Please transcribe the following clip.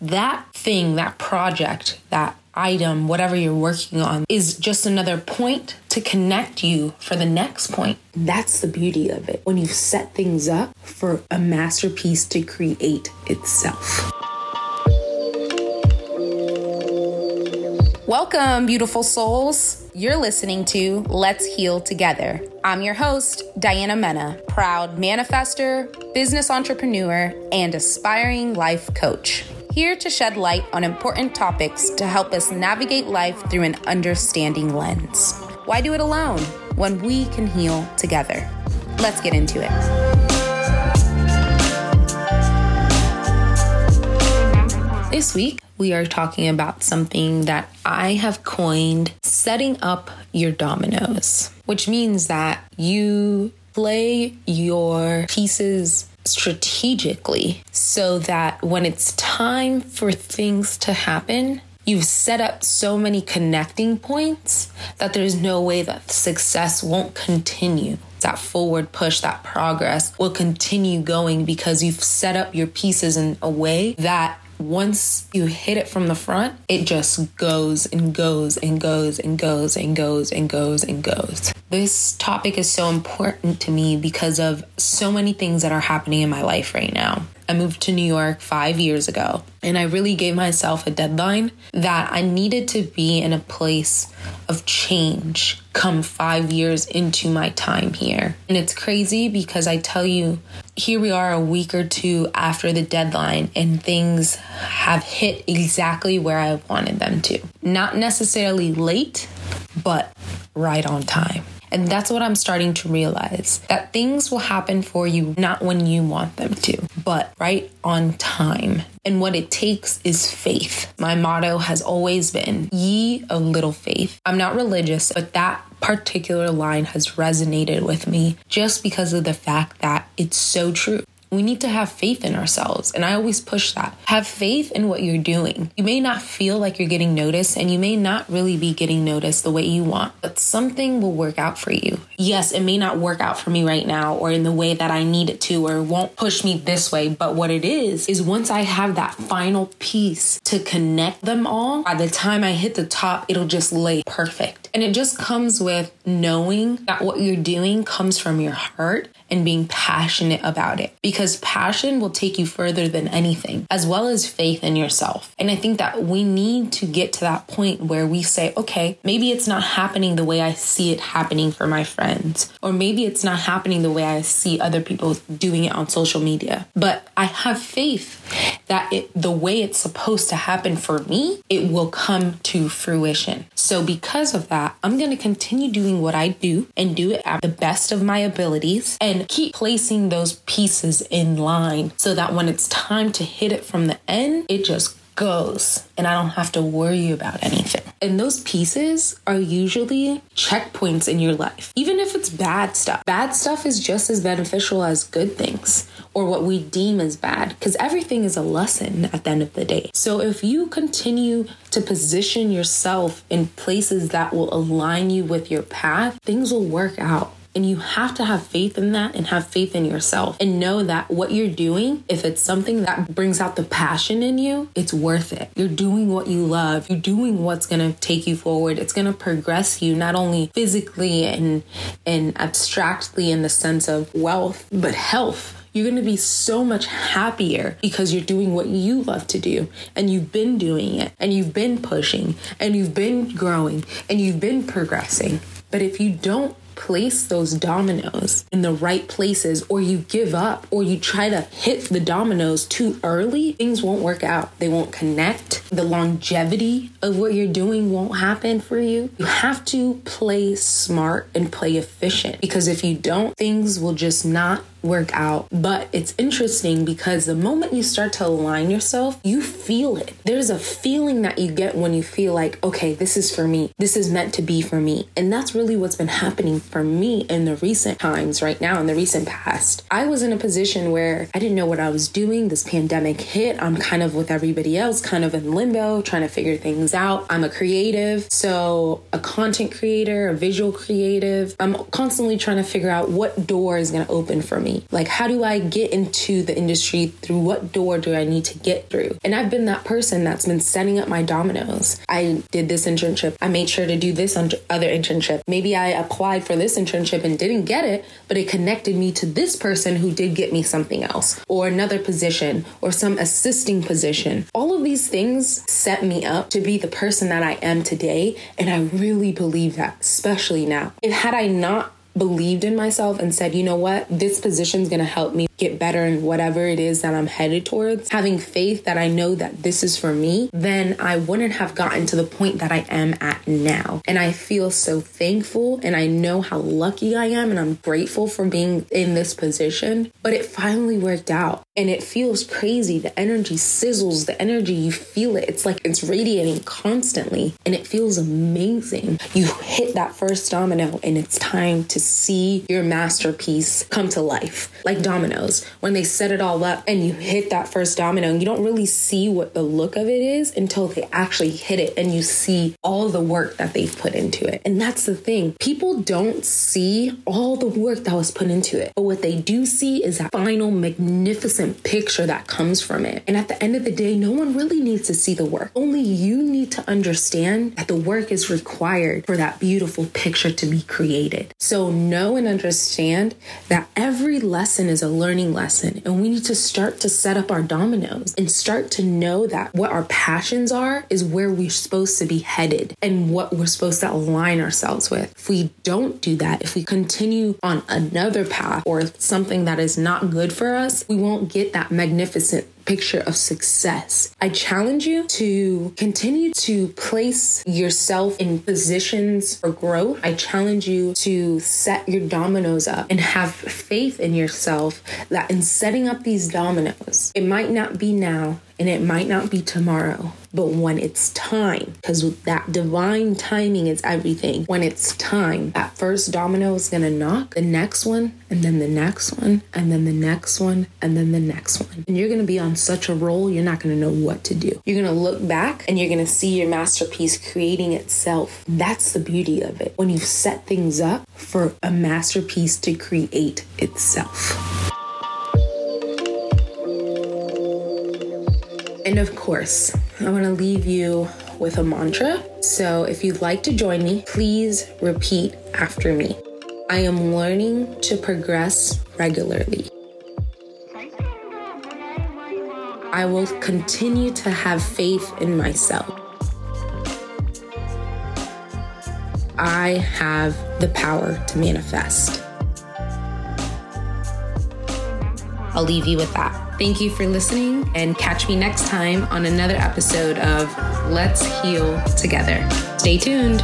that thing, that project, that item, whatever you're working on, is just another point to connect you for the next point. That's the beauty of it when you set things up for a masterpiece to create itself. Welcome, beautiful souls. You're listening to Let's Heal Together. I'm your host, Diana Mena, proud manifester, business entrepreneur, and aspiring life coach. Here to shed light on important topics to help us navigate life through an understanding lens. Why do it alone when we can heal together? Let's get into it. This week, we are talking about something that I have coined setting up your dominoes, which means that you play your pieces strategically so that when it's time for things to happen, you've set up so many connecting points that there's no way that success won't continue. That forward push, that progress will continue going because you've set up your pieces in a way that once you hit it from the front, it just goes and goes and goes and goes and goes and goes and goes. This topic is so important to me because of so many things that are happening in my life right now. I moved to New York five years ago, and I really gave myself a deadline that I needed to be in a place of change come five years into my time here. And it's crazy because I tell you, here we are a week or two after the deadline, and things have hit exactly where I wanted them to. Not necessarily late, but right on time. And that's what I'm starting to realize that things will happen for you not when you want them to, but right on time. And what it takes is faith. My motto has always been ye a little faith. I'm not religious, but that particular line has resonated with me just because of the fact that it's so true. We need to have faith in ourselves. And I always push that. Have faith in what you're doing. You may not feel like you're getting noticed and you may not really be getting noticed the way you want, but something will work out for you. Yes, it may not work out for me right now or in the way that I need it to or won't push me this way, but what it is, is once I have that final piece to connect them all, by the time I hit the top, it'll just lay perfect. And it just comes with knowing that what you're doing comes from your heart and being passionate about it. Because passion will take you further than anything, as well as faith in yourself. And I think that we need to get to that point where we say, okay, maybe it's not happening the way I see it happening for my friends, or maybe it's not happening the way I see other people doing it on social media, but I have faith that it, the way it's supposed to happen for me, it will come to fruition. So, because of that, I'm going to continue doing what I do and do it at the best of my abilities and keep placing those pieces in line so that when it's time to hit it from the end, it just goes and I don't have to worry about anything. And those pieces are usually checkpoints in your life, even if bad stuff. Bad stuff is just as beneficial as good things or what we deem as bad because everything is a lesson at the end of the day. So if you continue to position yourself in places that will align you with your path, things will work out. And you have to have faith in that and have faith in yourself and know that what you're doing, if it's something that brings out the passion in you, it's worth it. You're doing what you love. You're doing what's going to take you forward. It's going to progress you not only physically and and abstractly in the sense of wealth, but health you're going to be so much happier because you're doing what you love to do and you've been doing it and you've been pushing and you've been growing and you've been progressing. But if you don't place those dominoes in the right places or you give up or you try to hit the dominoes too early, things won't work out. They won't connect. The longevity of what you're doing won't happen for you. You have to play smart and play efficient because if you don't, things will just not work out. But it's interesting because the moment you start to align yourself, you feel it. There's a feeling that you get when you feel like, okay, this is for me. This is meant to be for me. And that's really what's been happening for me in the recent times right now, in the recent past. I was in a position where I didn't know what I was doing. This pandemic hit. I'm kind of with everybody else, kind of in limbo, trying to figure things out. I'm a creative, so a content creator, a visual creative. I'm constantly trying to figure out what door is going to open for me Like, how do I get into the industry? Through what door do I need to get through? And I've been that person that's been setting up my dominoes. I did this internship. I made sure to do this other internship. Maybe I applied for this internship and didn't get it, but it connected me to this person who did get me something else or another position or some assisting position. All of these things set me up to be the person that I am today. And I really believe that, especially now. If had I not believed in myself and said, you know what, this position is going to help me get better in whatever it is that I'm headed towards, having faith that I know that this is for me, then I wouldn't have gotten to the point that I am at now. And I feel so thankful and I know how lucky I am and I'm grateful for being in this position. But it finally worked out and it feels crazy. The energy sizzles, the energy, you feel it. It's like it's radiating constantly and it feels amazing. You hit that first domino and it's time to see your masterpiece come to life. Like dominoes, when they set it all up and you hit that first domino, and you don't really see what the look of it is until they actually hit it and you see all the work that they've put into it. And that's the thing. People don't see all the work that was put into it. But what they do see is that final magnificent picture that comes from it. And at the end of the day, no one really needs to see the work. Only you need to understand that the work is required for that beautiful picture to be created. So know and understand that every lesson is a learning lesson, and we need to start to set up our dominoes and start to know that what our passions are is where we're supposed to be headed and what we're supposed to align ourselves with. If we don't do that, if we continue on another path or something that is not good for us, we won't get that magnificent picture of success. I challenge you to continue to place yourself in positions for growth. I challenge you to set your dominoes up and have faith in yourself that in setting up these dominoes, it might not be now, and it might not be tomorrow, but when it's time, because that divine timing is everything. When it's time, that first domino is going to knock, the next one, and then the next one, and then the next one, and then the next one. And you're going to be on such a roll, you're not going to know what to do. You're going to look back and you're going to see your masterpiece creating itself. That's the beauty of it. When you set things up for a masterpiece to create itself. And of course, I want to leave you with a mantra. So if you'd like to join me, please repeat after me. I am learning to progress regularly. I will continue to have faith in myself. I have the power to manifest. I'll leave you with that. Thank you for listening and catch me next time on another episode of Let's Heal Together. Stay tuned.